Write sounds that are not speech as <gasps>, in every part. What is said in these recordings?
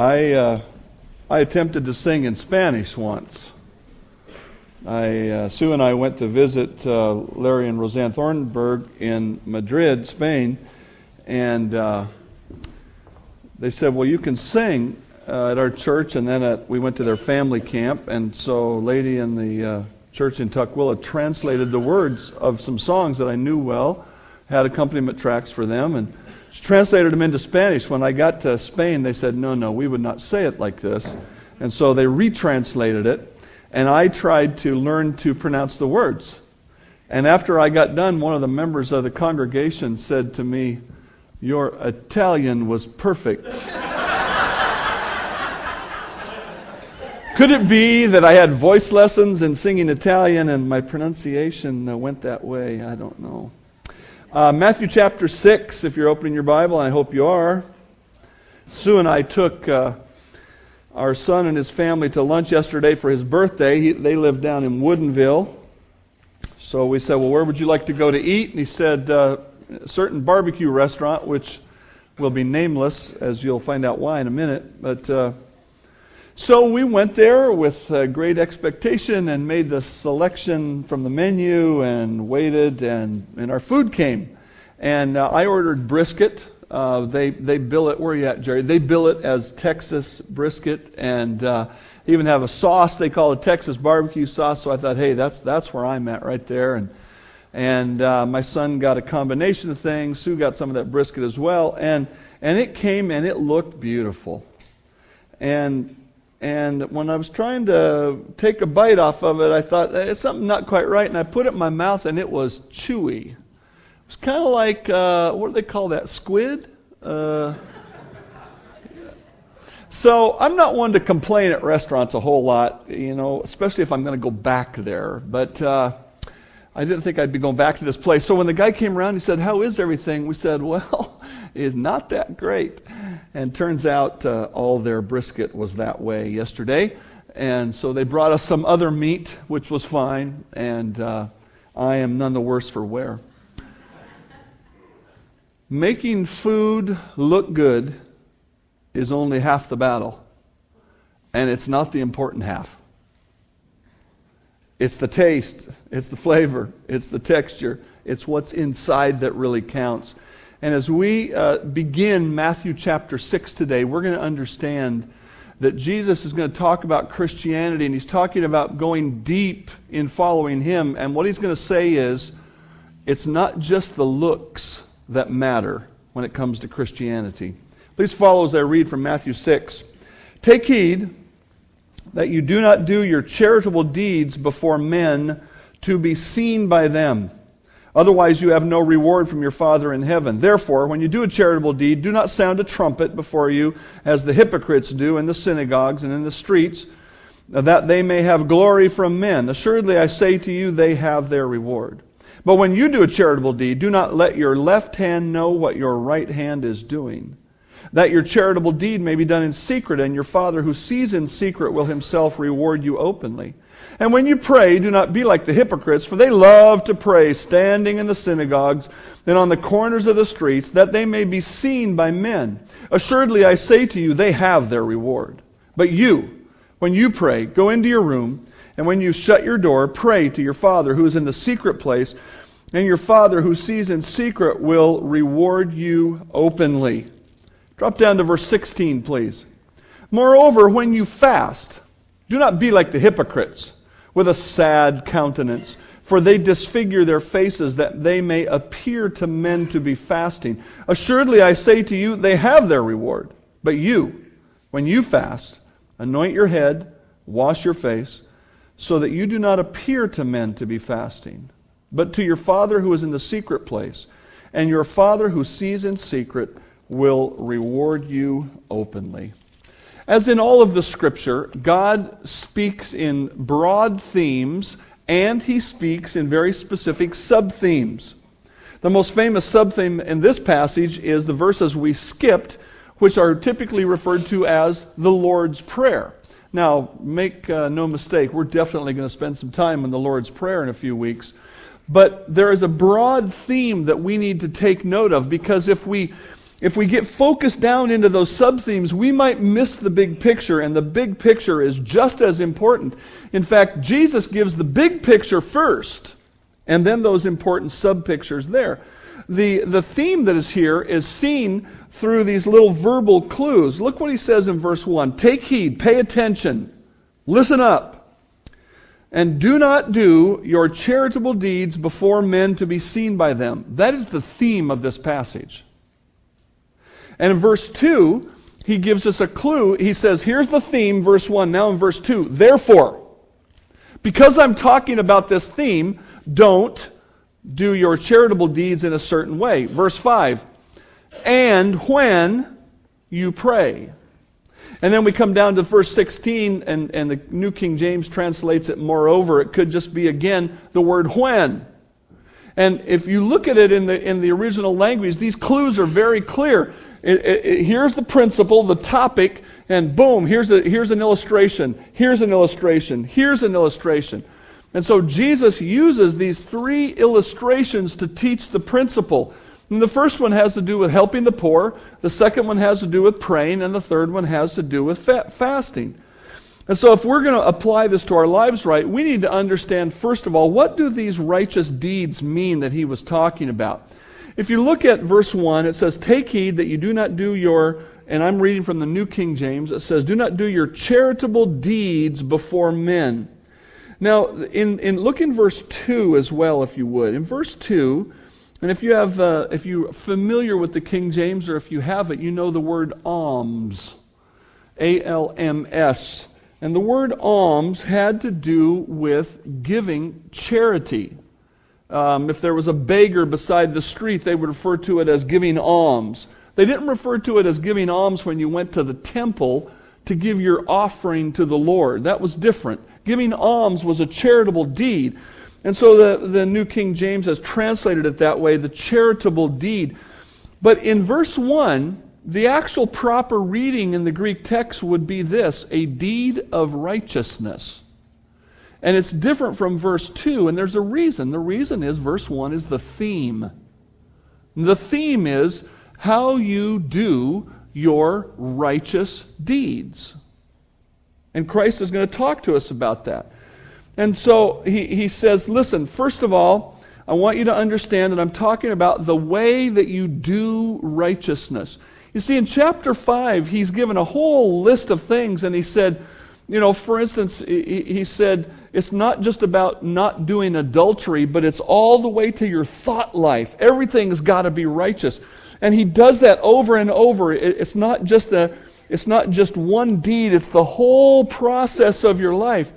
I, uh, I attempted to sing in Spanish once. I, uh, Sue and I went to visit uh, Larry and Roseanne Thornburg in Madrid, Spain, and uh, they said, Well, you can sing uh, at our church. And then at, we went to their family camp, and so a lady in the uh, church in Tukwila translated the words of some songs that I knew well, had accompaniment tracks for them, and translated them into Spanish. When I got to Spain, they said, No, no, we would not say it like this. And so they retranslated it, and I tried to learn to pronounce the words. And after I got done, one of the members of the congregation said to me, Your Italian was perfect. <laughs> Could it be that I had voice lessons and singing Italian and my pronunciation went that way? I don't know. Uh, Matthew chapter 6, if you're opening your Bible, I hope you are. Sue and I took uh, our son and his family to lunch yesterday for his birthday. He, they live down in Woodinville. So we said, Well, where would you like to go to eat? And he said, uh, A certain barbecue restaurant, which will be nameless, as you'll find out why in a minute. But uh, so we went there with uh, great expectation and made the selection from the menu and waited, and, and our food came. And uh, I ordered brisket. Uh, they, they bill it, where are you at, Jerry? They bill it as Texas brisket, and uh, even have a sauce they call it Texas barbecue sauce. So I thought, hey, that's, that's where I'm at right there. And, and uh, my son got a combination of things. Sue got some of that brisket as well. And, and it came and it looked beautiful. And and when I was trying to take a bite off of it, I thought, it's something not quite right. And I put it in my mouth, and it was chewy. It was kind of like, uh, what do they call that? Squid? Uh, so I'm not one to complain at restaurants a whole lot, you know, especially if I'm going to go back there. But uh, I didn't think I'd be going back to this place. So when the guy came around, he said, How is everything? We said, Well, <laughs> it's not that great. And turns out uh, all their brisket was that way yesterday. And so they brought us some other meat, which was fine. And uh, I am none the worse for wear. Making food look good is only half the battle, and it's not the important half. It's the taste, it's the flavor, it's the texture, it's what's inside that really counts. And as we uh, begin Matthew chapter 6 today, we're going to understand that Jesus is going to talk about Christianity, and he's talking about going deep in following him. And what he's going to say is it's not just the looks that matter when it comes to Christianity. Please follow as I read from Matthew 6. Take heed that you do not do your charitable deeds before men to be seen by them. Otherwise, you have no reward from your Father in heaven. Therefore, when you do a charitable deed, do not sound a trumpet before you, as the hypocrites do in the synagogues and in the streets, that they may have glory from men. Assuredly, I say to you, they have their reward. But when you do a charitable deed, do not let your left hand know what your right hand is doing, that your charitable deed may be done in secret, and your Father who sees in secret will himself reward you openly. And when you pray, do not be like the hypocrites, for they love to pray standing in the synagogues and on the corners of the streets, that they may be seen by men. Assuredly, I say to you, they have their reward. But you, when you pray, go into your room, and when you shut your door, pray to your Father who is in the secret place, and your Father who sees in secret will reward you openly. Drop down to verse 16, please. Moreover, when you fast, do not be like the hypocrites with a sad countenance, for they disfigure their faces that they may appear to men to be fasting. Assuredly, I say to you, they have their reward. But you, when you fast, anoint your head, wash your face, so that you do not appear to men to be fasting, but to your Father who is in the secret place. And your Father who sees in secret will reward you openly. As in all of the scripture, God speaks in broad themes and he speaks in very specific sub themes. The most famous sub theme in this passage is the verses we skipped, which are typically referred to as the Lord's Prayer. Now, make uh, no mistake, we're definitely going to spend some time on the Lord's Prayer in a few weeks. But there is a broad theme that we need to take note of because if we if we get focused down into those sub themes, we might miss the big picture, and the big picture is just as important. In fact, Jesus gives the big picture first, and then those important sub pictures there. The, the theme that is here is seen through these little verbal clues. Look what he says in verse 1 Take heed, pay attention, listen up. And do not do your charitable deeds before men to be seen by them. That is the theme of this passage. And in verse 2, he gives us a clue. He says, Here's the theme, verse 1. Now in verse 2, therefore, because I'm talking about this theme, don't do your charitable deeds in a certain way. Verse 5, and when you pray. And then we come down to verse 16, and, and the New King James translates it moreover. It could just be again the word when. And if you look at it in the, in the original language, these clues are very clear. It, it, it, here's the principle, the topic, and boom, here's, a, here's an illustration, here's an illustration, here's an illustration. And so Jesus uses these three illustrations to teach the principle. And the first one has to do with helping the poor, the second one has to do with praying, and the third one has to do with fa- fasting. And so, if we're going to apply this to our lives right, we need to understand, first of all, what do these righteous deeds mean that he was talking about? If you look at verse 1, it says, Take heed that you do not do your, and I'm reading from the New King James, it says, Do not do your charitable deeds before men. Now, in, in look in verse 2 as well, if you would. In verse 2, and if you have, uh, if you're familiar with the King James, or if you have it, you know the word alms, A L M S. And the word alms had to do with giving charity. Um, if there was a beggar beside the street, they would refer to it as giving alms. They didn't refer to it as giving alms when you went to the temple to give your offering to the Lord. That was different. Giving alms was a charitable deed. And so the, the New King James has translated it that way the charitable deed. But in verse 1, the actual proper reading in the Greek text would be this a deed of righteousness. And it's different from verse 2, and there's a reason. The reason is verse 1 is the theme. The theme is how you do your righteous deeds. And Christ is going to talk to us about that. And so he, he says, listen, first of all, I want you to understand that I'm talking about the way that you do righteousness. You see, in chapter 5, he's given a whole list of things, and he said, you know, for instance, he, he said, it's not just about not doing adultery, but it's all the way to your thought life. Everything's got to be righteous. And he does that over and over. It's not just a it's not just one deed, it's the whole process of your life.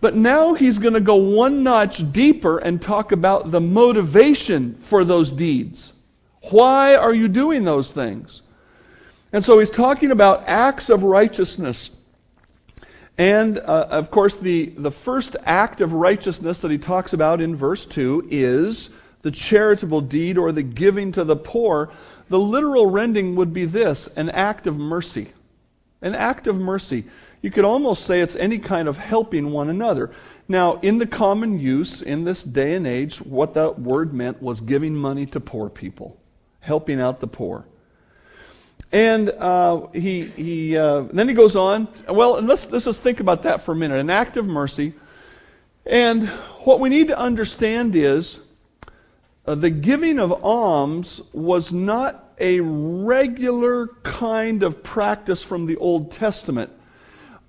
But now he's going to go one notch deeper and talk about the motivation for those deeds. Why are you doing those things? And so he's talking about acts of righteousness. And uh, of course, the, the first act of righteousness that he talks about in verse 2 is the charitable deed or the giving to the poor. The literal rendering would be this an act of mercy. An act of mercy. You could almost say it's any kind of helping one another. Now, in the common use in this day and age, what that word meant was giving money to poor people, helping out the poor. And uh, he, he, uh, then he goes on. Well, let's, let's just think about that for a minute. An act of mercy. And what we need to understand is uh, the giving of alms was not a regular kind of practice from the Old Testament.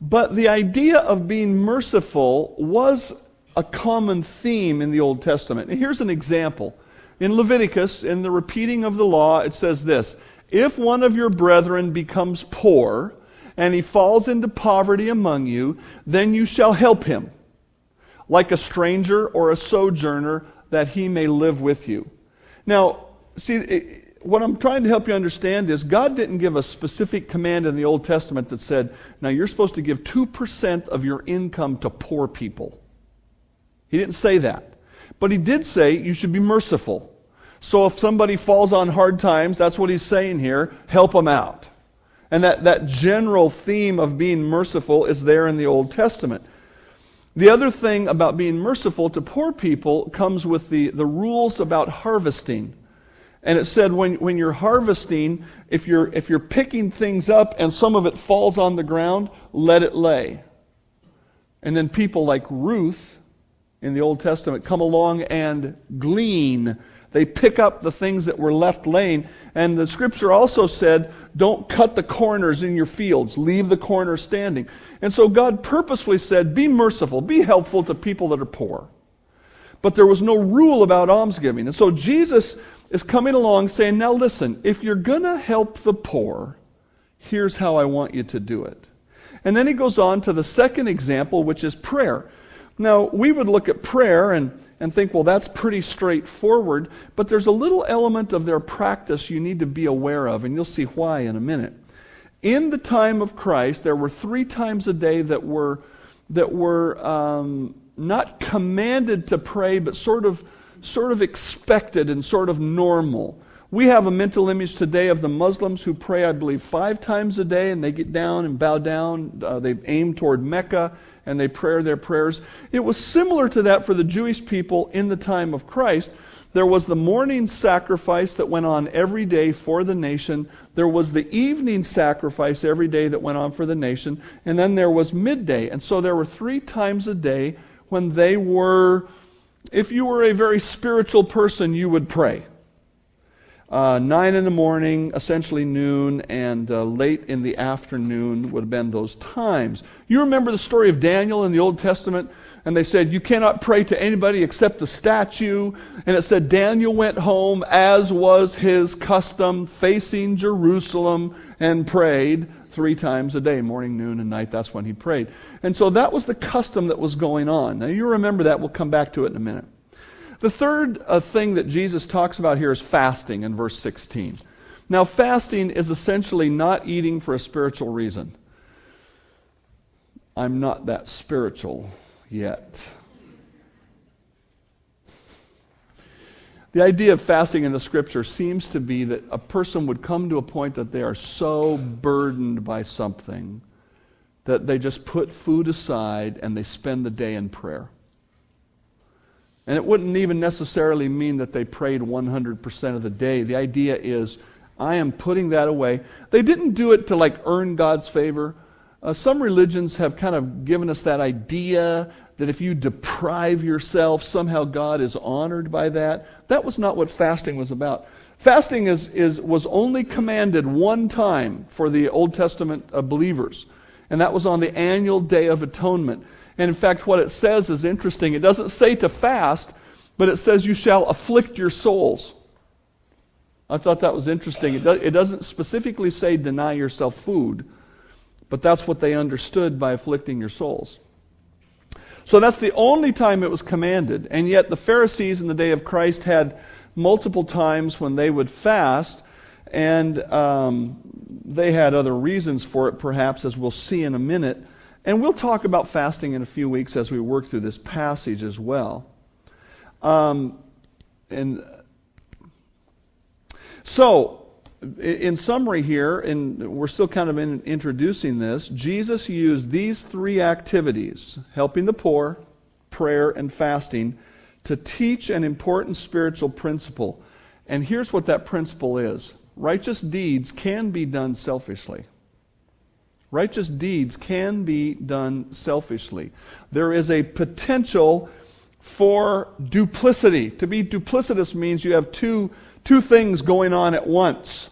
But the idea of being merciful was a common theme in the Old Testament. And here's an example. In Leviticus, in the repeating of the law, it says this if one of your brethren becomes poor, and he falls into poverty among you, then you shall help him, like a stranger or a sojourner, that he may live with you. Now, see, what I'm trying to help you understand is God didn't give a specific command in the Old Testament that said, now you're supposed to give 2% of your income to poor people. He didn't say that. But he did say you should be merciful. So if somebody falls on hard times, that's what he's saying here, help them out. And that, that general theme of being merciful is there in the Old Testament. The other thing about being merciful to poor people comes with the, the rules about harvesting. And it said when, when you're harvesting, if you're, if you're picking things up and some of it falls on the ground, let it lay. And then people like Ruth in the Old Testament come along and glean. They pick up the things that were left laying. And the scripture also said, don't cut the corners in your fields, leave the corners standing. And so God purposefully said, be merciful, be helpful to people that are poor. But there was no rule about almsgiving. And so Jesus is coming along saying, Now listen, if you're going to help the poor, here's how I want you to do it. And then he goes on to the second example, which is prayer. Now, we would look at prayer and, and think, well, that's pretty straightforward, but there's a little element of their practice you need to be aware of, and you'll see why in a minute. In the time of Christ, there were three times a day that were, that were um, not commanded to pray, but sort of sort of expected and sort of normal. We have a mental image today of the Muslims who pray, I believe, five times a day, and they get down and bow down. Uh, they aim toward Mecca and they pray their prayers. It was similar to that for the Jewish people in the time of Christ. There was the morning sacrifice that went on every day for the nation. There was the evening sacrifice every day that went on for the nation. And then there was midday. And so there were three times a day when they were if you were a very spiritual person, you would pray. Uh, nine in the morning, essentially noon, and uh, late in the afternoon would have been those times. You remember the story of Daniel in the Old Testament? And they said, You cannot pray to anybody except a statue. And it said, Daniel went home, as was his custom, facing Jerusalem, and prayed three times a day, morning, noon, and night. That's when he prayed. And so that was the custom that was going on. Now you remember that. We'll come back to it in a minute. The third uh, thing that Jesus talks about here is fasting in verse 16. Now, fasting is essentially not eating for a spiritual reason. I'm not that spiritual yet. The idea of fasting in the scripture seems to be that a person would come to a point that they are so burdened by something that they just put food aside and they spend the day in prayer. And it wouldn't even necessarily mean that they prayed 100% of the day. The idea is, I am putting that away. They didn't do it to like earn God's favor. Uh, some religions have kind of given us that idea that if you deprive yourself, somehow God is honored by that. That was not what fasting was about. Fasting is, is, was only commanded one time for the Old Testament uh, believers, and that was on the annual Day of Atonement. And in fact, what it says is interesting. It doesn't say to fast, but it says, You shall afflict your souls. I thought that was interesting. It, do, it doesn't specifically say deny yourself food, but that's what they understood by afflicting your souls. So that's the only time it was commanded. And yet the Pharisees in the day of Christ had multiple times when they would fast, and um, they had other reasons for it, perhaps, as we'll see in a minute. And we'll talk about fasting in a few weeks as we work through this passage as well. Um, and so, in summary here, and we're still kind of in introducing this, Jesus used these three activities helping the poor, prayer, and fasting to teach an important spiritual principle. And here's what that principle is righteous deeds can be done selfishly. Righteous deeds can be done selfishly. There is a potential for duplicity. To be duplicitous means you have two, two things going on at once.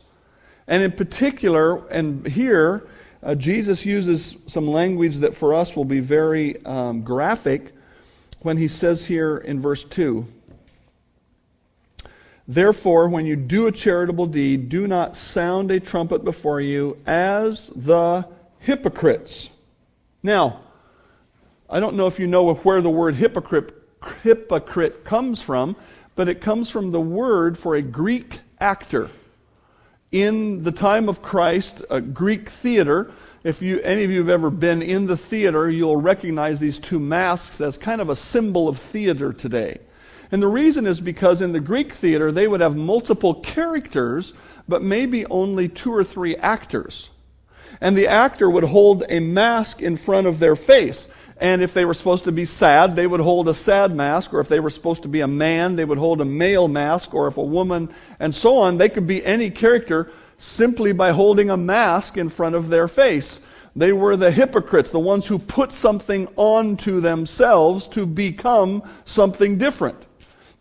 And in particular, and here, uh, Jesus uses some language that for us will be very um, graphic when he says here in verse 2 Therefore, when you do a charitable deed, do not sound a trumpet before you as the hypocrites. Now, I don't know if you know where the word hypocrite, hypocrite comes from, but it comes from the word for a Greek actor in the time of Christ, a Greek theater, if you, any of you have ever been in the theater, you'll recognize these two masks as kind of a symbol of theater today. And the reason is because in the Greek theater, they would have multiple characters, but maybe only two or three actors. And the actor would hold a mask in front of their face. And if they were supposed to be sad, they would hold a sad mask. Or if they were supposed to be a man, they would hold a male mask. Or if a woman, and so on. They could be any character simply by holding a mask in front of their face. They were the hypocrites, the ones who put something onto themselves to become something different.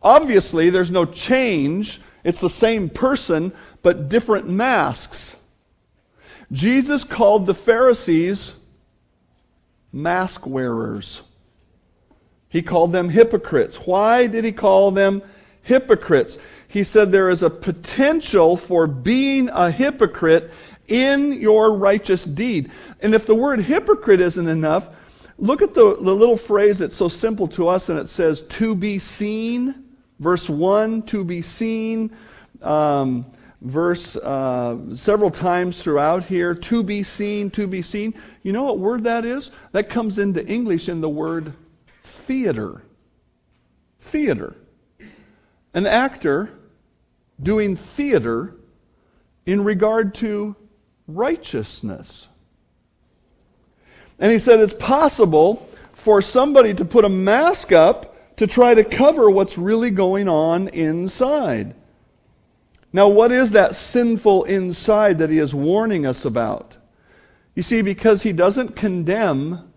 Obviously, there's no change. It's the same person, but different masks. Jesus called the Pharisees mask wearers. He called them hypocrites. Why did he call them hypocrites? He said there is a potential for being a hypocrite in your righteous deed. And if the word hypocrite isn't enough, look at the, the little phrase that's so simple to us and it says, to be seen. Verse 1, to be seen. Um, verse uh, several times throughout here to be seen, to be seen. You know what word that is? That comes into English in the word theater. Theater. An actor doing theater in regard to righteousness. And he said it's possible for somebody to put a mask up to try to cover what's really going on inside. Now, what is that sinful inside that he is warning us about? You see, because he doesn't condemn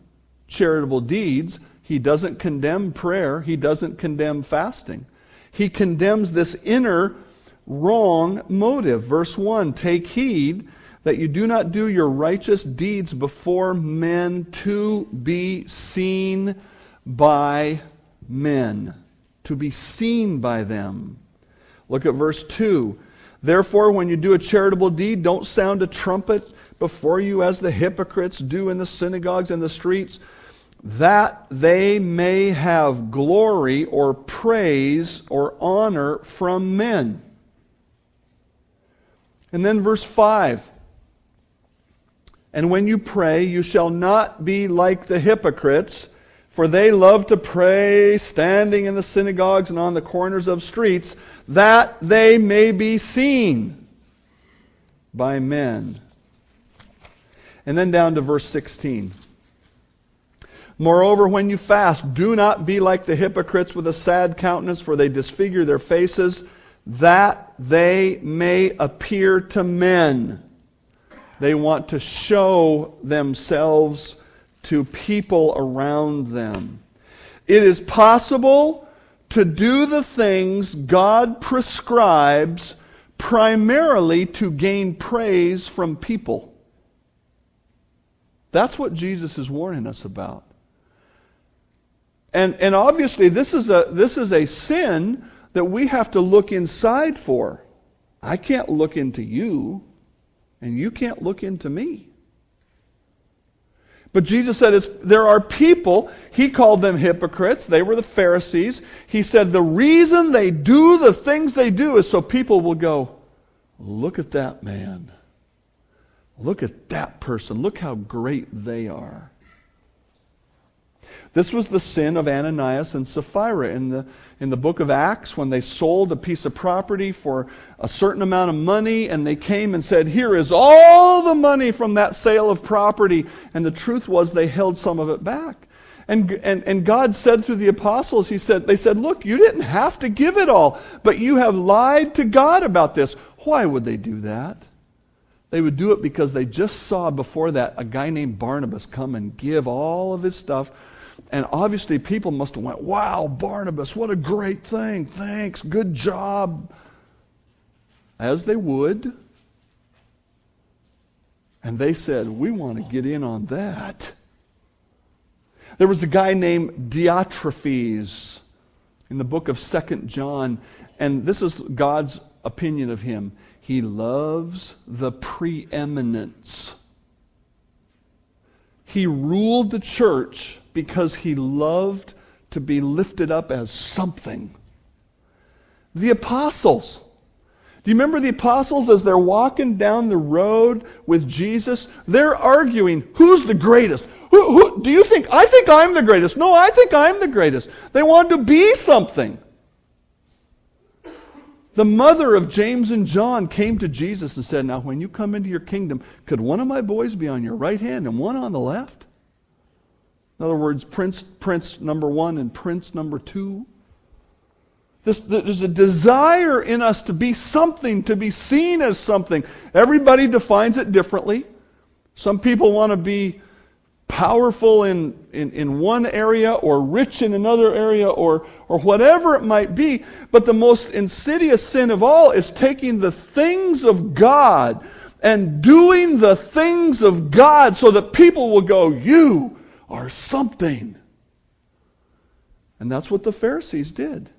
charitable deeds, he doesn't condemn prayer, he doesn't condemn fasting. He condemns this inner wrong motive. Verse 1 Take heed that you do not do your righteous deeds before men to be seen by men. To be seen by them. Look at verse 2. Therefore, when you do a charitable deed, don't sound a trumpet before you as the hypocrites do in the synagogues and the streets, that they may have glory or praise or honor from men. And then verse 5 And when you pray, you shall not be like the hypocrites for they love to pray standing in the synagogues and on the corners of streets, that they may be seen by men. And then down to verse 16. Moreover, when you fast, do not be like the hypocrites with a sad countenance, for they disfigure their faces, that they may appear to men. They want to show themselves to people around them. It is possible to do the things God prescribes primarily to gain praise from people. That's what Jesus is warning us about. And, and obviously, this is, a, this is a sin that we have to look inside for. I can't look into you, and you can't look into me. But Jesus said, there are people, he called them hypocrites. They were the Pharisees. He said, the reason they do the things they do is so people will go, look at that man. Look at that person. Look how great they are. This was the sin of Ananias and Sapphira in the, in the book of Acts when they sold a piece of property for a certain amount of money and they came and said, Here is all the money from that sale of property. And the truth was they held some of it back. And, and, and God said through the apostles, He said, They said, Look, you didn't have to give it all, but you have lied to God about this. Why would they do that? They would do it because they just saw before that a guy named Barnabas come and give all of his stuff and obviously, people must have went, "Wow, Barnabas, what a great thing! Thanks, good job." As they would, and they said, "We want to get in on that." There was a guy named Diotrephes in the book of Second John, and this is God's opinion of him. He loves the preeminence. He ruled the church because he loved to be lifted up as something. The apostles. Do you remember the apostles as they're walking down the road with Jesus? They're arguing, who's the greatest? Who, who, do you think? I think I'm the greatest. No, I think I'm the greatest. They wanted to be something. The mother of James and John came to Jesus and said, Now, when you come into your kingdom, could one of my boys be on your right hand and one on the left? In other words, prince, prince number one and prince number two. This, there's a desire in us to be something, to be seen as something. Everybody defines it differently. Some people want to be powerful in, in, in one area or rich in another area or, or whatever it might be. But the most insidious sin of all is taking the things of God and doing the things of God so that people will go, You are something. And that's what the Pharisees did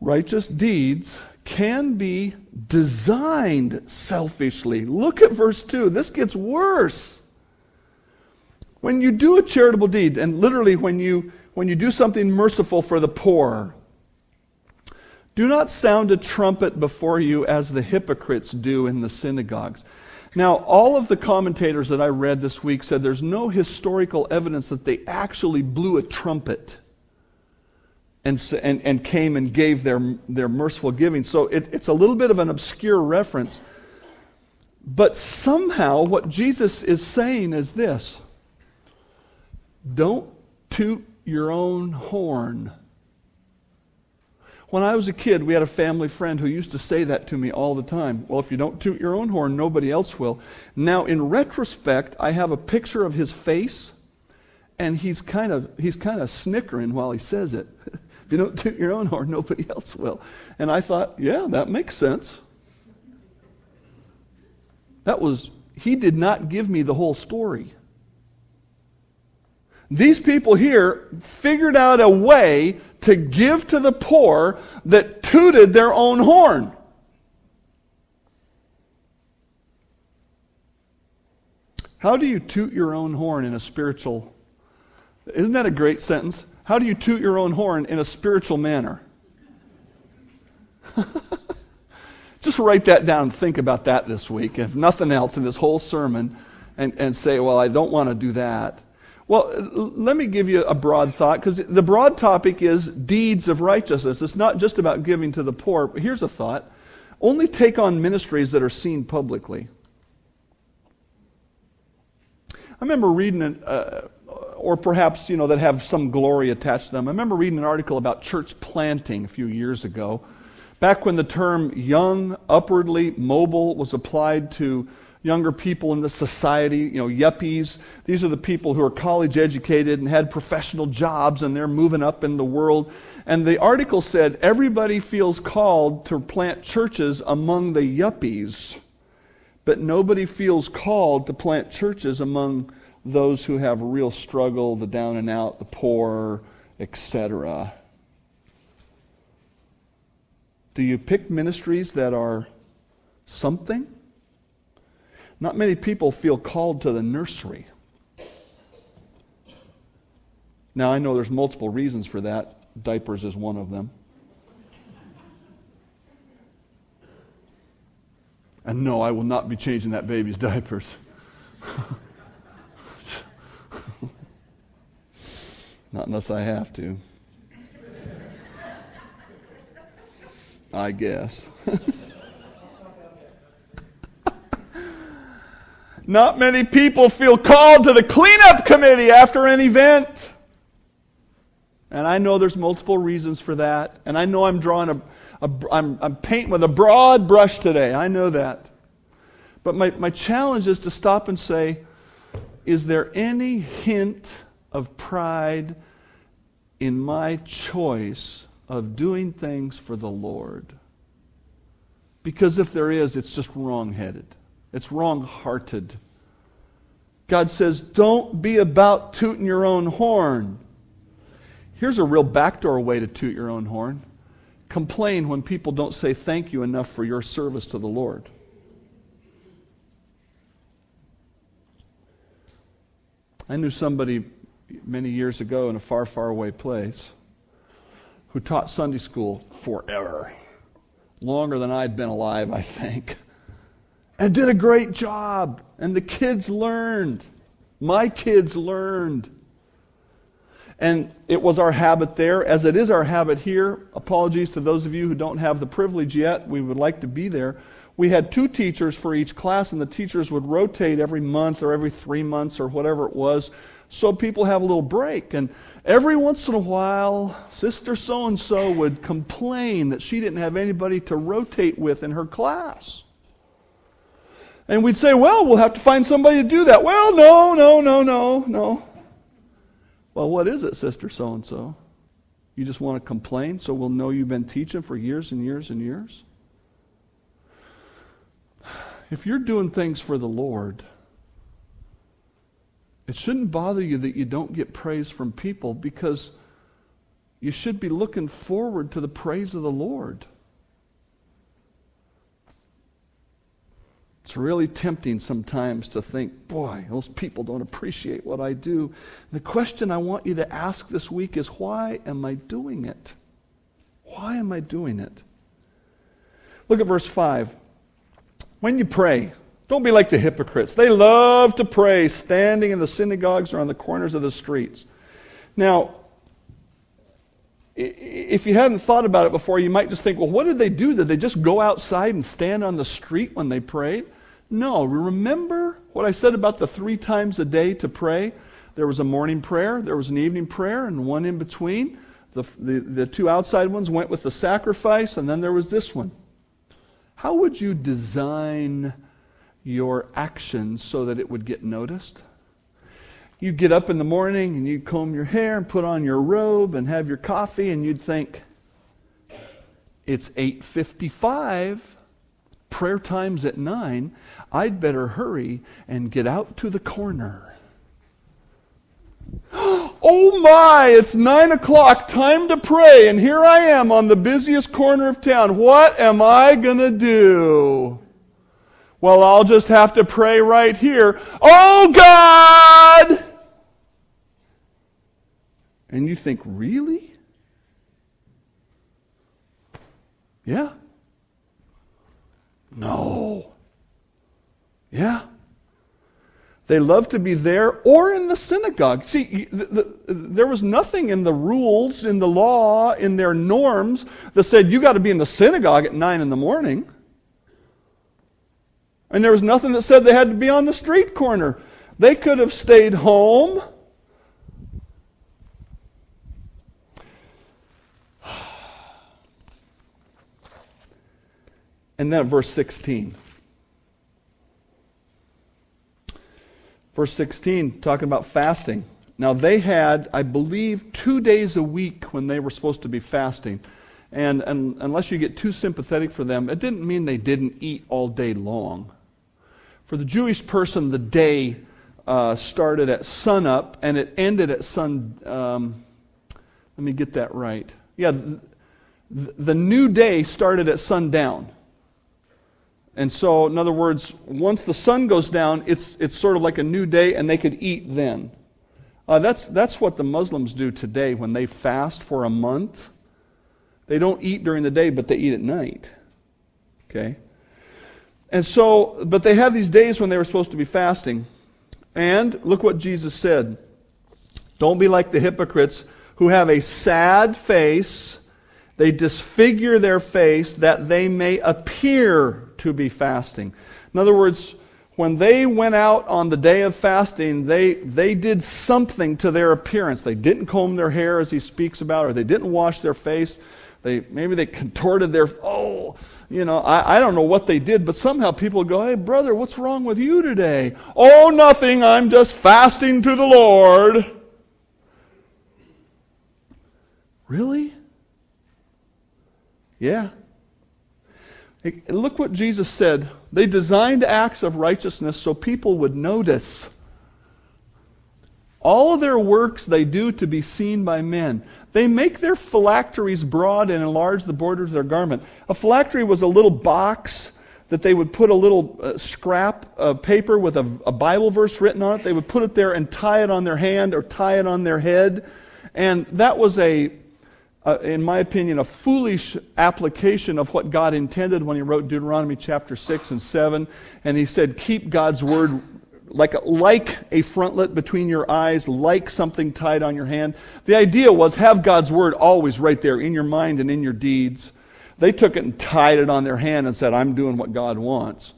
righteous deeds can be designed selfishly. Look at verse 2. This gets worse. When you do a charitable deed, and literally when you, when you do something merciful for the poor, do not sound a trumpet before you as the hypocrites do in the synagogues. Now, all of the commentators that I read this week said there's no historical evidence that they actually blew a trumpet and, and, and came and gave their, their merciful giving. So it, it's a little bit of an obscure reference. But somehow, what Jesus is saying is this don't toot your own horn. When I was a kid, we had a family friend who used to say that to me all the time. Well, if you don't toot your own horn, nobody else will. Now, in retrospect, I have a picture of his face, and he's kind of, he's kind of snickering while he says it. <laughs> If you don't toot your own horn, nobody else will. And I thought, yeah, that makes sense. That was, he did not give me the whole story. These people here figured out a way to give to the poor that tooted their own horn. How do you toot your own horn in a spiritual? Isn't that a great sentence? How do you toot your own horn in a spiritual manner? <laughs> Just write that down think about that this week, if nothing else, in this whole sermon, and, and say, well, I don't want to do that. Well, let me give you a broad thought, because the broad topic is deeds of righteousness. It's not just about giving to the poor. Here's a thought only take on ministries that are seen publicly. I remember reading an, uh, or perhaps, you know, that have some glory attached to them. I remember reading an article about church planting a few years ago, back when the term young, upwardly mobile was applied to younger people in the society, you know, yuppies. These are the people who are college educated and had professional jobs and they're moving up in the world. And the article said everybody feels called to plant churches among the yuppies, but nobody feels called to plant churches among those who have a real struggle, the down and out, the poor, etc. Do you pick ministries that are something? Not many people feel called to the nursery. Now, I know there's multiple reasons for that. Diapers is one of them. And no, I will not be changing that baby's diapers. <laughs> Not unless I have to. I guess. <laughs> Not many people feel called to the cleanup committee after an event. And I know there's multiple reasons for that. And I know I'm drawing a, a I'm, I'm painting with a broad brush today. I know that. But my, my challenge is to stop and say, is there any hint of pride in my choice of doing things for the Lord. Because if there is, it's just wrong headed, it's wrong hearted. God says, don't be about tooting your own horn. Here's a real backdoor way to toot your own horn complain when people don't say thank you enough for your service to the Lord. I knew somebody many years ago in a far, far away place who taught Sunday school forever. Longer than I'd been alive, I think. And did a great job. And the kids learned. My kids learned. And it was our habit there, as it is our habit here. Apologies to those of you who don't have the privilege yet. We would like to be there. We had two teachers for each class, and the teachers would rotate every month or every three months or whatever it was so people have a little break. And every once in a while, Sister so and so would complain that she didn't have anybody to rotate with in her class. And we'd say, well, we'll have to find somebody to do that. Well, no, no, no, no, no. Well, what is it, Sister so and so? You just want to complain so we'll know you've been teaching for years and years and years? <sighs> If you're doing things for the Lord, it shouldn't bother you that you don't get praise from people because you should be looking forward to the praise of the Lord. It's really tempting sometimes to think, boy, those people don't appreciate what I do. The question I want you to ask this week is why am I doing it? Why am I doing it? Look at verse 5. When you pray, don't be like the hypocrites. They love to pray standing in the synagogues or on the corners of the streets. Now, if you hadn't thought about it before, you might just think, well, what did they do? Did they just go outside and stand on the street when they prayed? No, remember what I said about the three times a day to pray? There was a morning prayer, there was an evening prayer, and one in between. The, the, the two outside ones went with the sacrifice, and then there was this one. How would you design your actions so that it would get noticed? You'd get up in the morning and you'd comb your hair and put on your robe and have your coffee, and you'd think, it's 855 prayer time's at 9 I'd better hurry and get out to the corner. <gasps> Oh my, it's nine o'clock, time to pray, and here I am on the busiest corner of town. What am I going to do? Well, I'll just have to pray right here. Oh God! And you think, really? Yeah. No. Yeah. They love to be there or in the synagogue. See, the, the, there was nothing in the rules, in the law, in their norms that said you got to be in the synagogue at 9 in the morning. And there was nothing that said they had to be on the street corner. They could have stayed home. And then verse 16. Verse 16, talking about fasting. Now, they had, I believe, two days a week when they were supposed to be fasting. And, and unless you get too sympathetic for them, it didn't mean they didn't eat all day long. For the Jewish person, the day uh, started at sunup and it ended at sun. Um, let me get that right. Yeah, the, the new day started at sundown. And so, in other words, once the sun goes down, it's, it's sort of like a new day, and they could eat then. Uh, that's, that's what the Muslims do today when they fast for a month. They don't eat during the day, but they eat at night. Okay? And so, but they have these days when they were supposed to be fasting. And look what Jesus said Don't be like the hypocrites who have a sad face they disfigure their face that they may appear to be fasting. In other words, when they went out on the day of fasting, they, they did something to their appearance. They didn't comb their hair, as he speaks about, or they didn't wash their face. They, maybe they <laughs> contorted their, oh, you know, I, I don't know what they did, but somehow people go, hey, brother, what's wrong with you today? Oh, nothing, I'm just fasting to the Lord. Really? Yeah. Look what Jesus said. They designed acts of righteousness so people would notice. All of their works they do to be seen by men. They make their phylacteries broad and enlarge the borders of their garment. A phylactery was a little box that they would put a little uh, scrap of paper with a, a Bible verse written on it. They would put it there and tie it on their hand or tie it on their head. And that was a in my opinion, a foolish application of what God intended when He wrote Deuteronomy chapter 6 and 7. And He said, Keep God's word like a, like a frontlet between your eyes, like something tied on your hand. The idea was have God's word always right there in your mind and in your deeds. They took it and tied it on their hand and said, I'm doing what God wants.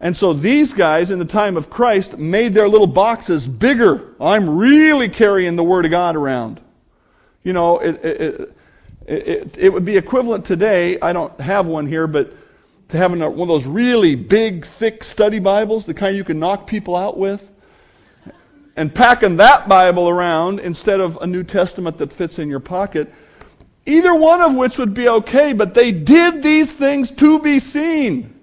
And so these guys in the time of Christ made their little boxes bigger. I'm really carrying the Word of God around. You know, it, it, it, it would be equivalent today. I don't have one here, but to having one of those really big, thick study Bibles, the kind you can knock people out with, and packing that Bible around instead of a New Testament that fits in your pocket. Either one of which would be okay, but they did these things to be seen.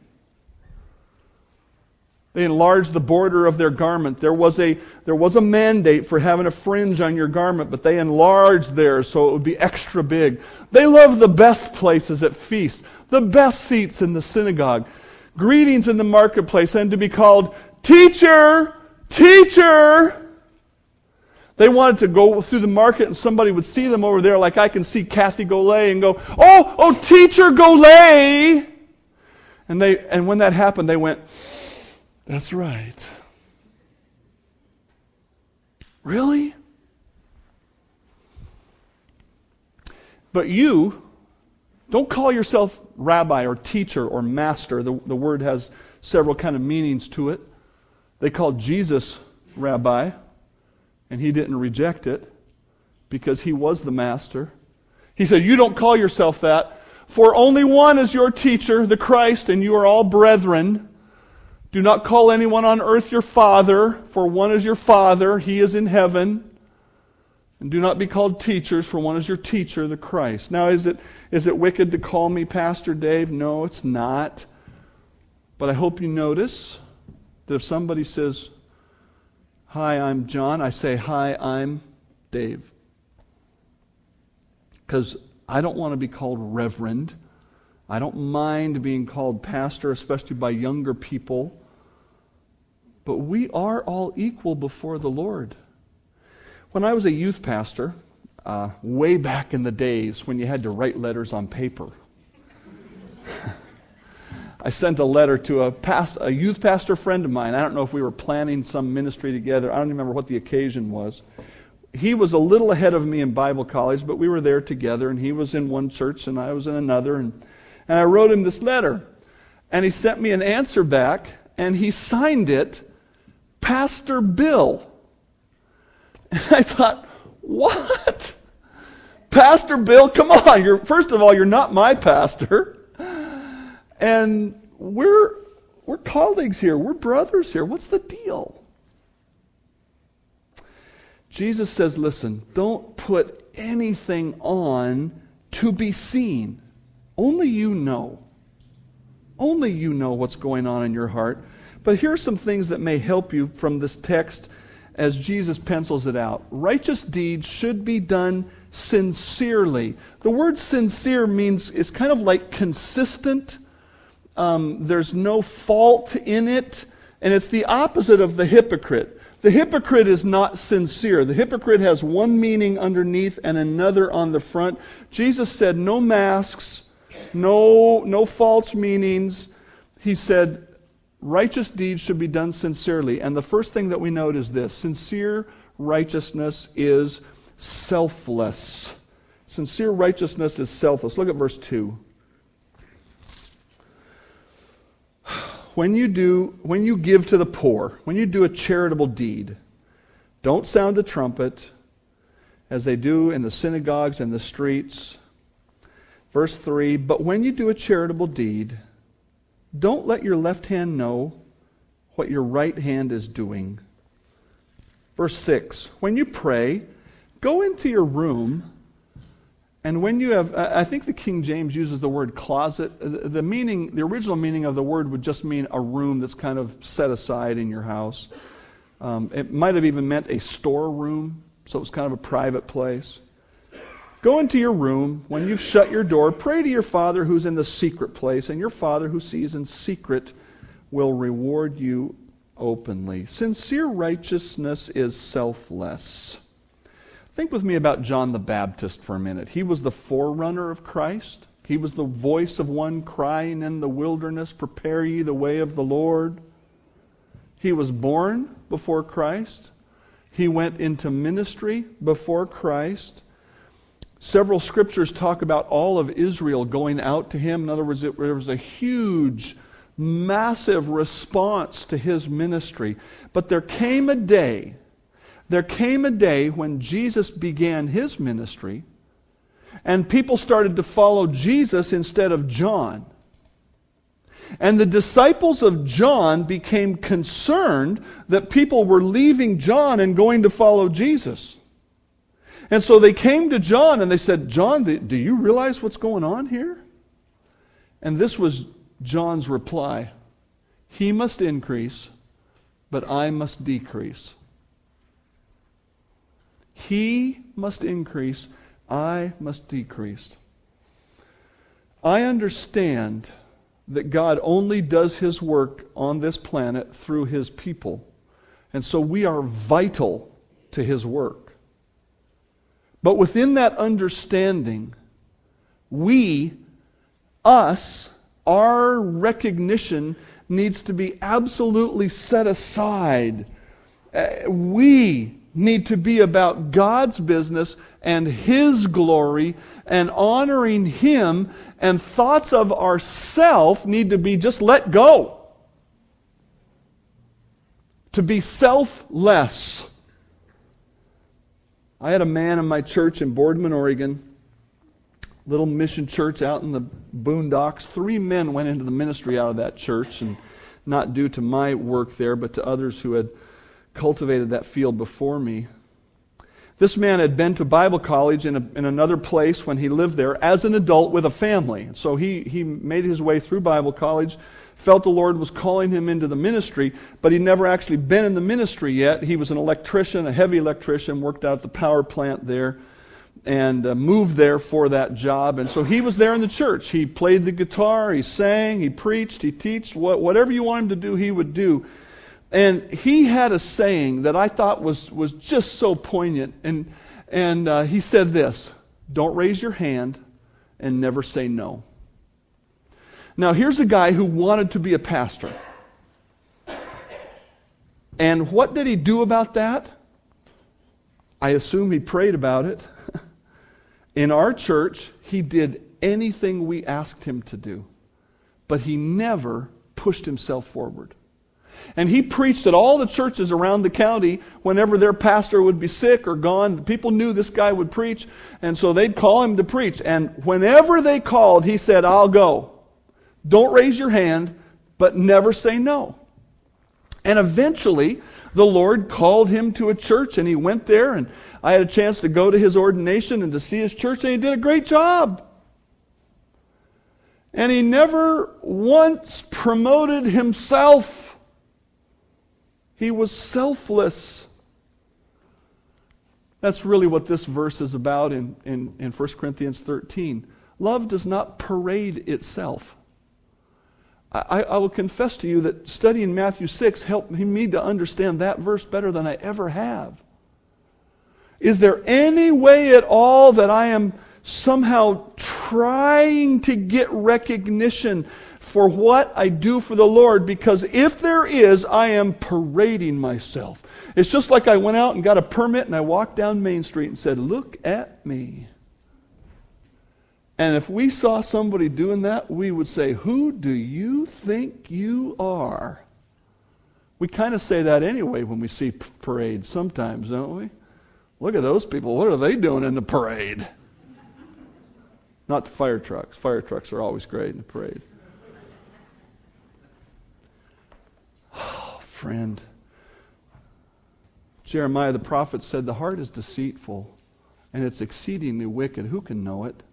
They enlarged the border of their garment. There was, a, there was a mandate for having a fringe on your garment, but they enlarged theirs so it would be extra big. They loved the best places at feasts, the best seats in the synagogue, greetings in the marketplace, and to be called teacher, teacher. They wanted to go through the market and somebody would see them over there, like I can see Kathy Golay, and go, Oh, oh, teacher Golay. And, they, and when that happened, they went, that's right. Really? But you, don't call yourself rabbi or teacher or master. The, the word has several kind of meanings to it. They called Jesus rabbi, and he didn't reject it because he was the master. He said, You don't call yourself that, for only one is your teacher, the Christ, and you are all brethren. Do not call anyone on earth your father, for one is your father, he is in heaven. And do not be called teachers, for one is your teacher, the Christ. Now, is it, is it wicked to call me Pastor Dave? No, it's not. But I hope you notice that if somebody says, Hi, I'm John, I say, Hi, I'm Dave. Because I don't want to be called Reverend. I don't mind being called pastor, especially by younger people. But we are all equal before the Lord. When I was a youth pastor, uh, way back in the days when you had to write letters on paper, <laughs> I sent a letter to a, past, a youth pastor friend of mine. I don't know if we were planning some ministry together. I don't remember what the occasion was. He was a little ahead of me in Bible college, but we were there together, and he was in one church and I was in another. And, and I wrote him this letter. And he sent me an answer back, and he signed it Pastor Bill. And I thought, what? Pastor Bill, come on. You're, first of all, you're not my pastor. And we're, we're colleagues here. We're brothers here. What's the deal? Jesus says, listen, don't put anything on to be seen. Only you know. Only you know what's going on in your heart. But here are some things that may help you from this text as Jesus pencils it out. Righteous deeds should be done sincerely. The word sincere means it's kind of like consistent. Um, there's no fault in it. And it's the opposite of the hypocrite. The hypocrite is not sincere. The hypocrite has one meaning underneath and another on the front. Jesus said, no masks, no, no false meanings. He said, righteous deeds should be done sincerely. And the first thing that we note is this sincere righteousness is selfless. Sincere righteousness is selfless. Look at verse 2. When you do when you give to the poor, when you do a charitable deed, don't sound a trumpet as they do in the synagogues and the streets. Verse 3, but when you do a charitable deed, don't let your left hand know what your right hand is doing. Verse 6 When you pray, go into your room, and when you have, I think the King James uses the word closet. The meaning, the original meaning of the word would just mean a room that's kind of set aside in your house. Um, it might have even meant a storeroom, so it was kind of a private place. Go into your room. When you've shut your door, pray to your Father who's in the secret place, and your Father who sees in secret will reward you openly. Sincere righteousness is selfless. Think with me about John the Baptist for a minute. He was the forerunner of Christ. He was the voice of one crying in the wilderness, Prepare ye the way of the Lord. He was born before Christ. He went into ministry before Christ. Several scriptures talk about all of Israel going out to him. In other words, it, there was a huge massive response to his ministry. But there came a day, there came a day when Jesus began his ministry, and people started to follow Jesus instead of John. And the disciples of John became concerned that people were leaving John and going to follow Jesus. And so they came to John and they said, John, do you realize what's going on here? And this was John's reply He must increase, but I must decrease. He must increase, I must decrease. I understand that God only does his work on this planet through his people. And so we are vital to his work. But within that understanding, we, us, our recognition needs to be absolutely set aside. Uh, we need to be about God's business and His glory and honoring Him, and thoughts of ourself need to be just let go. To be selfless. I had a man in my church in Boardman, Oregon, little mission church out in the boondocks. Three men went into the ministry out of that church, and not due to my work there, but to others who had cultivated that field before me. This man had been to Bible college in, a, in another place when he lived there as an adult with a family. So he, he made his way through Bible college, felt the Lord was calling him into the ministry, but he'd never actually been in the ministry yet. He was an electrician, a heavy electrician, worked out at the power plant there, and uh, moved there for that job. And so he was there in the church. He played the guitar, he sang, he preached, he taught, whatever you want him to do, he would do. And he had a saying that I thought was, was just so poignant. And, and uh, he said this Don't raise your hand and never say no. Now, here's a guy who wanted to be a pastor. And what did he do about that? I assume he prayed about it. <laughs> In our church, he did anything we asked him to do, but he never pushed himself forward. And he preached at all the churches around the county whenever their pastor would be sick or gone. People knew this guy would preach, and so they'd call him to preach. And whenever they called, he said, I'll go. Don't raise your hand, but never say no. And eventually, the Lord called him to a church, and he went there, and I had a chance to go to his ordination and to see his church, and he did a great job. And he never once promoted himself. He was selfless. That's really what this verse is about in, in, in 1 Corinthians 13. Love does not parade itself. I, I will confess to you that studying Matthew 6 helped me to understand that verse better than I ever have. Is there any way at all that I am somehow trying to get recognition for what I do for the Lord because if there is, I am parading myself. It's just like I went out and got a permit and I walked down Main Street and said, Look at me. And if we saw somebody doing that, we would say, Who do you think you are? We kind of say that anyway when we see parades sometimes, don't we? Look at those people. What are they doing in the parade? Not the fire trucks. Fire trucks are always great in the parade. Oh, <sighs> friend. Jeremiah the prophet said, The heart is deceitful and it's exceedingly wicked. Who can know it?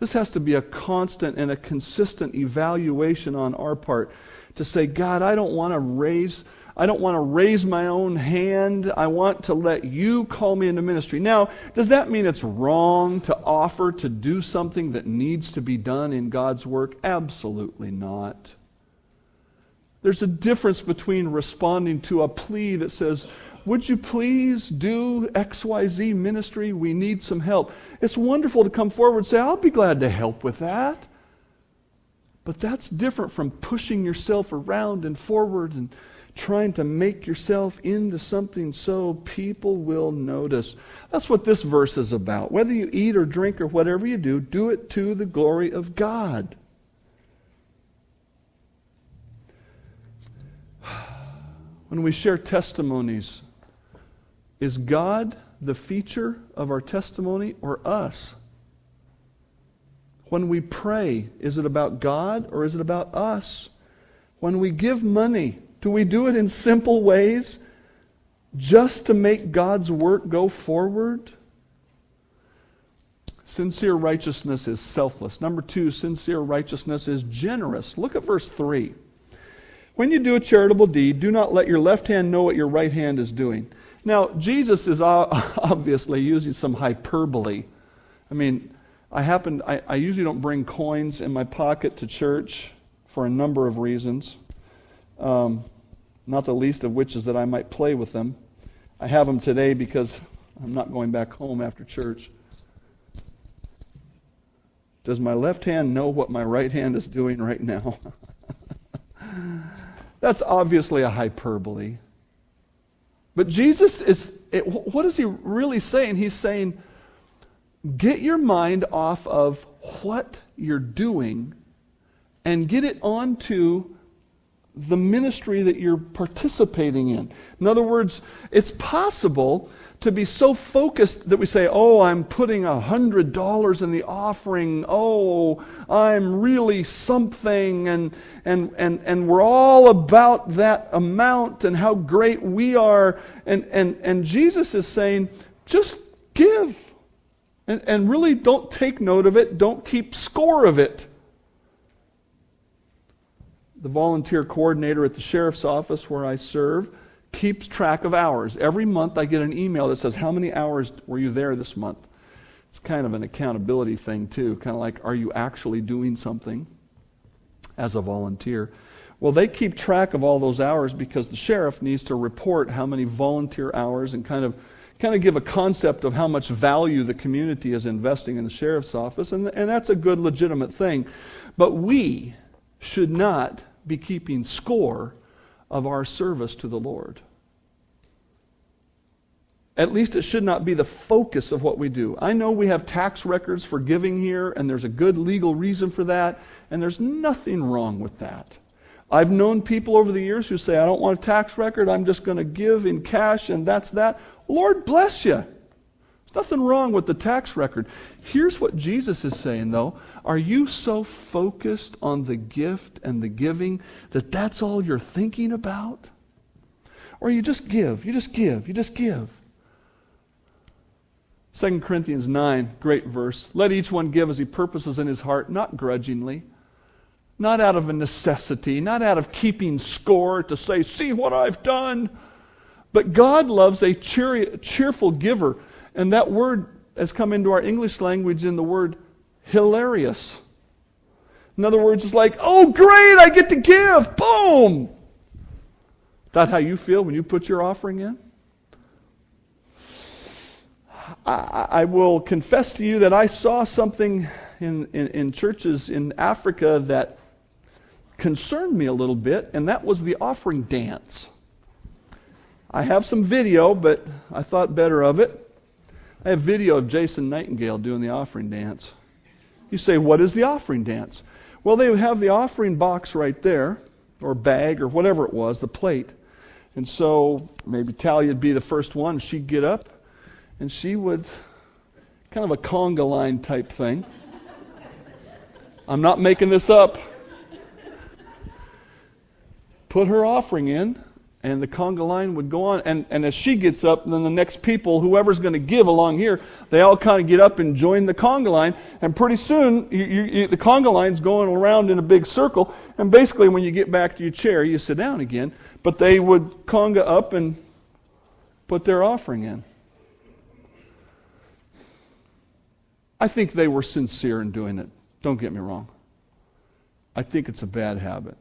This has to be a constant and a consistent evaluation on our part to say, God, I don't want to raise. I don't want to raise my own hand. I want to let you call me into ministry. Now, does that mean it's wrong to offer to do something that needs to be done in God's work? Absolutely not. There's a difference between responding to a plea that says, Would you please do XYZ ministry? We need some help. It's wonderful to come forward and say, I'll be glad to help with that. But that's different from pushing yourself around and forward and trying to make yourself into something so people will notice. That's what this verse is about. Whether you eat or drink or whatever you do, do it to the glory of God. when we share testimonies, is God the feature of our testimony or us? When we pray, is it about God or is it about us? When we give money, do we do it in simple ways just to make God's work go forward? Sincere righteousness is selfless. Number two, sincere righteousness is generous. Look at verse 3. When you do a charitable deed, do not let your left hand know what your right hand is doing. Now, Jesus is <laughs> obviously using some hyperbole. I mean, I happen, I, I usually don't bring coins in my pocket to church for a number of reasons. Um, not the least of which is that I might play with them. I have them today because I'm not going back home after church. Does my left hand know what my right hand is doing right now? <laughs> That's obviously a hyperbole. But Jesus is, what is he really saying? He's saying, get your mind off of what you're doing and get it onto the ministry that you're participating in. In other words, it's possible to be so focused that we say, oh, I'm putting a hundred dollars in the offering. Oh, I'm really something. And, and, and, and we're all about that amount and how great we are. And, and, and Jesus is saying, just give. And, and really don't take note of it. Don't keep score of it the volunteer coordinator at the sheriff's office where I serve, keeps track of hours. Every month I get an email that says, How many hours were you there this month? It's kind of an accountability thing, too. Kind of like, Are you actually doing something as a volunteer? Well, they keep track of all those hours because the sheriff needs to report how many volunteer hours and kind of kind of give a concept of how much value the community is investing in the sheriff's office, and, and that's a good, legitimate thing. But we should not be keeping score of our service to the Lord. At least it should not be the focus of what we do. I know we have tax records for giving here, and there's a good legal reason for that, and there's nothing wrong with that. I've known people over the years who say, I don't want a tax record, I'm just going to give in cash, and that's that. Lord bless you. Nothing wrong with the tax record. Here's what Jesus is saying, though. Are you so focused on the gift and the giving that that's all you're thinking about? Or you just give, you just give, you just give. 2 Corinthians 9, great verse. Let each one give as he purposes in his heart, not grudgingly, not out of a necessity, not out of keeping score to say, see what I've done. But God loves a cheer, cheerful giver. And that word has come into our English language in the word hilarious. In other words, it's like, oh, great, I get to give. Boom. Is that how you feel when you put your offering in? I, I will confess to you that I saw something in, in, in churches in Africa that concerned me a little bit, and that was the offering dance. I have some video, but I thought better of it. I have video of Jason Nightingale doing the offering dance. You say, What is the offering dance? Well, they would have the offering box right there, or bag, or whatever it was, the plate. And so maybe Talia would be the first one. She'd get up and she would, kind of a conga line type thing. I'm not making this up. Put her offering in and the conga line would go on. And, and as she gets up, then the next people, whoever's going to give along here, they all kind of get up and join the conga line. And pretty soon, you, you, the conga line's going around in a big circle. And basically, when you get back to your chair, you sit down again. But they would conga up and put their offering in. I think they were sincere in doing it. Don't get me wrong. I think it's a bad habit.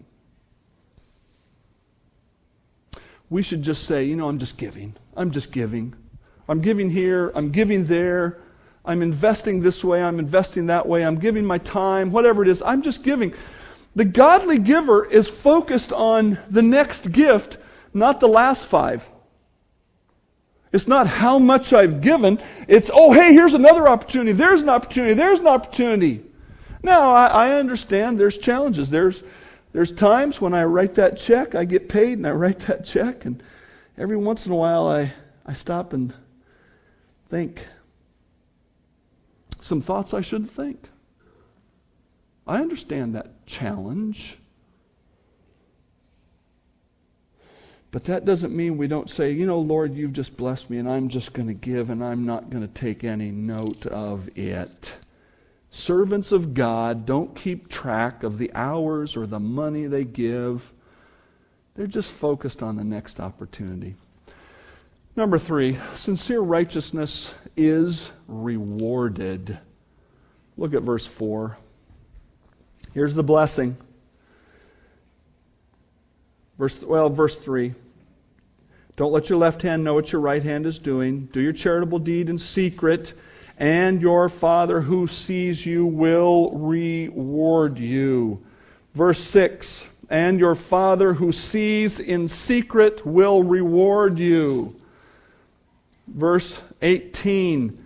We should just say, you know, I'm just giving. I'm just giving. I'm giving here, I'm giving there, I'm investing this way, I'm investing that way, I'm giving my time, whatever it is, I'm just giving. The godly giver is focused on the next gift, not the last five. It's not how much I've given, it's, oh, hey, here's another opportunity, there's an opportunity, there's an opportunity. Now, I, I understand there's challenges. There's There's times when I write that check, I get paid, and I write that check, and every once in a while I, I stop and think some thoughts I shouldn't think. I understand that challenge. But that doesn't mean we don't say, you know, Lord, you've just blessed me and I'm just going to give and I'm not going to take any note of it. Servants of God don't keep track of the hours or the money they give. They're just focused on the next opportunity. Number three, sincere righteousness is rewarded. Look at verse 4. Here's the blessing. Verse, well, verse 3. Don't let your left hand know what your right hand is doing. Do your charitable deed in secret, and your Father who sees you will reward you. Verse 6 And your Father who sees in secret will reward you. Verse 18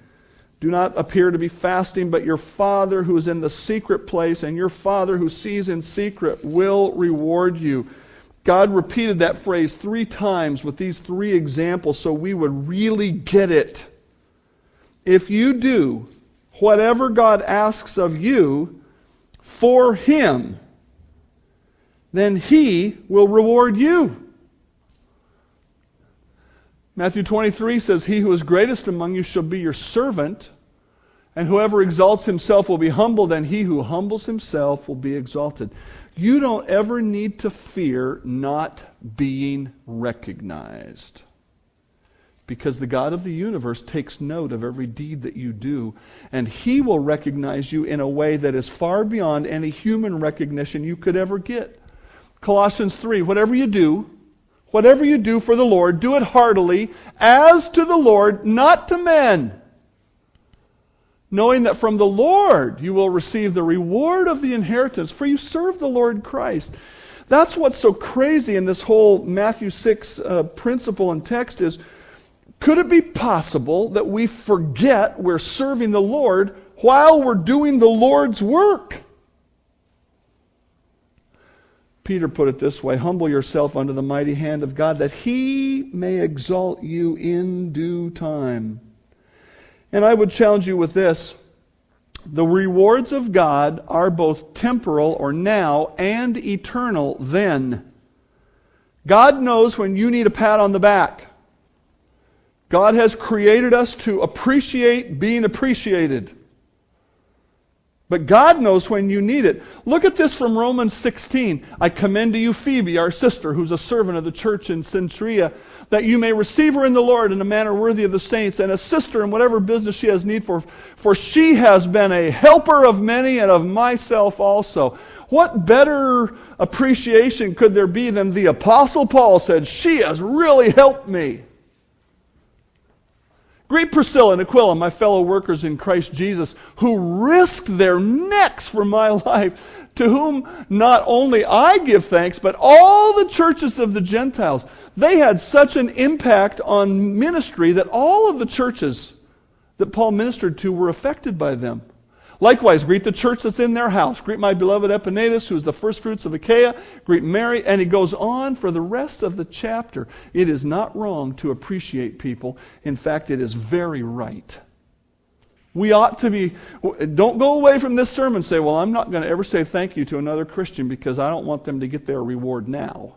Do not appear to be fasting, but your Father who is in the secret place, and your Father who sees in secret will reward you. God repeated that phrase three times with these three examples so we would really get it. If you do whatever God asks of you for Him, then He will reward you. Matthew 23 says, He who is greatest among you shall be your servant, and whoever exalts himself will be humbled, and he who humbles himself will be exalted. You don't ever need to fear not being recognized. Because the God of the universe takes note of every deed that you do, and He will recognize you in a way that is far beyond any human recognition you could ever get. Colossians 3 Whatever you do, whatever you do for the Lord, do it heartily, as to the Lord, not to men knowing that from the Lord you will receive the reward of the inheritance, for you serve the Lord Christ. That's what's so crazy in this whole Matthew 6 uh, principle and text is could it be possible that we forget we're serving the Lord while we're doing the Lord's work? Peter put it this way Humble yourself under the mighty hand of God, that he may exalt you in due time. And I would challenge you with this the rewards of God are both temporal or now and eternal then. God knows when you need a pat on the back. God has created us to appreciate being appreciated. But God knows when you need it. Look at this from Romans 16. I commend to you Phoebe, our sister, who's a servant of the church in Cenchrea, that you may receive her in the Lord in a manner worthy of the saints, and assist her in whatever business she has need for. For she has been a helper of many and of myself also. What better appreciation could there be than the Apostle Paul said, She has really helped me? Greet Priscilla and Aquila, my fellow workers in Christ Jesus, who risked their necks for my <laughs> life, to whom not only I give thanks, but all the churches of the Gentiles. They had such an impact on ministry that all of the churches that Paul ministered to were affected by them. Likewise, greet the church that's in their house. Greet my beloved Epaenetus, who is the first fruits of Achaia. Greet Mary. And he goes on for the rest of the chapter. It is not wrong to appreciate people. In fact, it is very right. We ought to be, don't go away from this sermon and say, well, I'm not going to ever say thank you to another Christian because I don't want them to get their reward now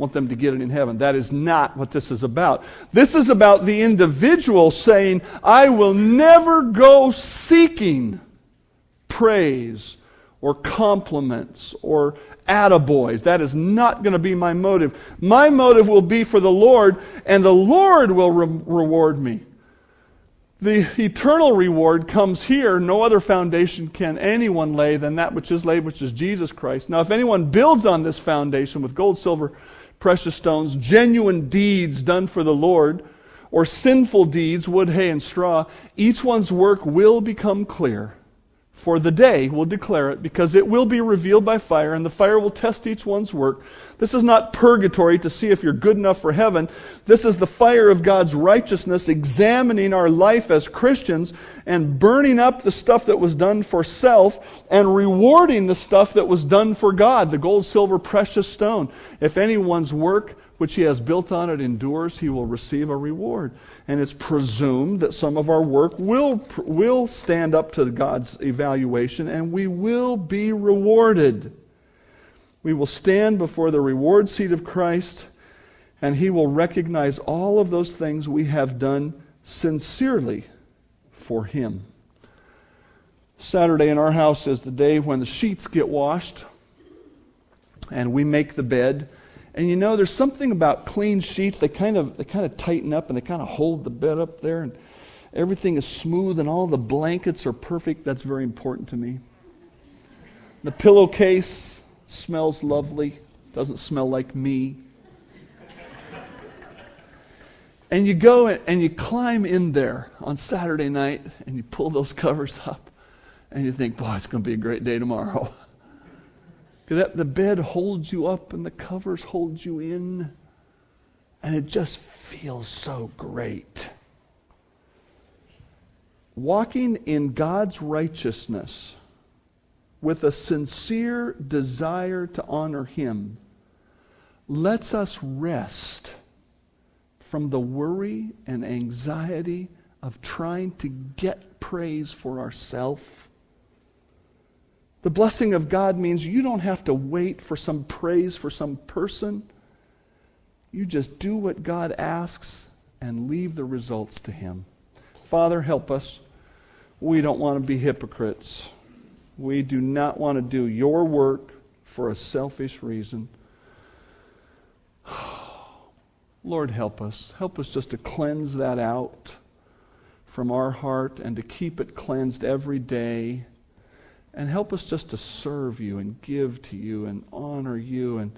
want them to get it in heaven. That is not what this is about. This is about the individual saying, I will never go seeking praise or compliments or attaboys. That is not going to be my motive. My motive will be for the Lord, and the Lord will re- reward me. The eternal reward comes here. No other foundation can anyone lay than that which is laid, which is Jesus Christ. Now, if anyone builds on this foundation with gold, silver, precious stones, genuine deeds done for the Lord, or sinful deeds, wood, hay, and straw, each one's work will become clear. For the day will declare it, because it will be revealed by fire, and the fire will test each one's work. This is not purgatory to see if you're good enough for heaven. This is the fire of God's righteousness examining our life as Christians and burning up the stuff that was done for self and rewarding the stuff that was done for God, the gold, silver, precious stone. If anyone's work which he has built on it endures, he will receive a reward. And it's presumed that some of our work will, will stand up to God's evaluation and we will be rewarded. We will stand before the reward seat of Christ and he will recognize all of those things we have done sincerely for him. Saturday in our house is the day when the sheets get washed and we make the bed and you know, there's something about clean sheets. They kind of they kind of tighten up and they kind of hold the bed up there, and everything is smooth and all the blankets are perfect. That's very important to me. The pillowcase smells lovely. Doesn't smell like me. And you go and you climb in there on Saturday night and you pull those <laughs> covers up and you think, boy, it's going to be a great day tomorrow. <laughs> That the bed holds you up and the covers hold you in. And it just feels so great. Walking in God's righteousness with a sincere desire to honor Him lets us rest from the worry and anxiety of trying to get praise for ourselves the blessing of God means you don't have to wait for some praise for some person. You just do what God asks and leave the results to Him. Father, help us. We don't want to be hypocrites. We do not want to do your work for a selfish reason. <sighs> Lord, help us. Help us just to cleanse that out from our heart and to keep it cleansed every day and help us just to serve you and give to you and honor you and,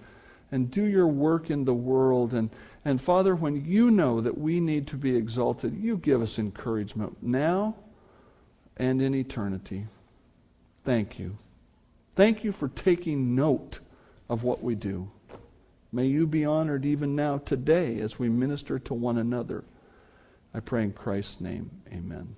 and do your work in the world. And, and Father, when you know that we need to be exalted, you give us encouragement now and in eternity. Thank you. Thank you for taking note of what we do. May you be honored even now today as we minister to one another. I pray in Christ's name. Amen.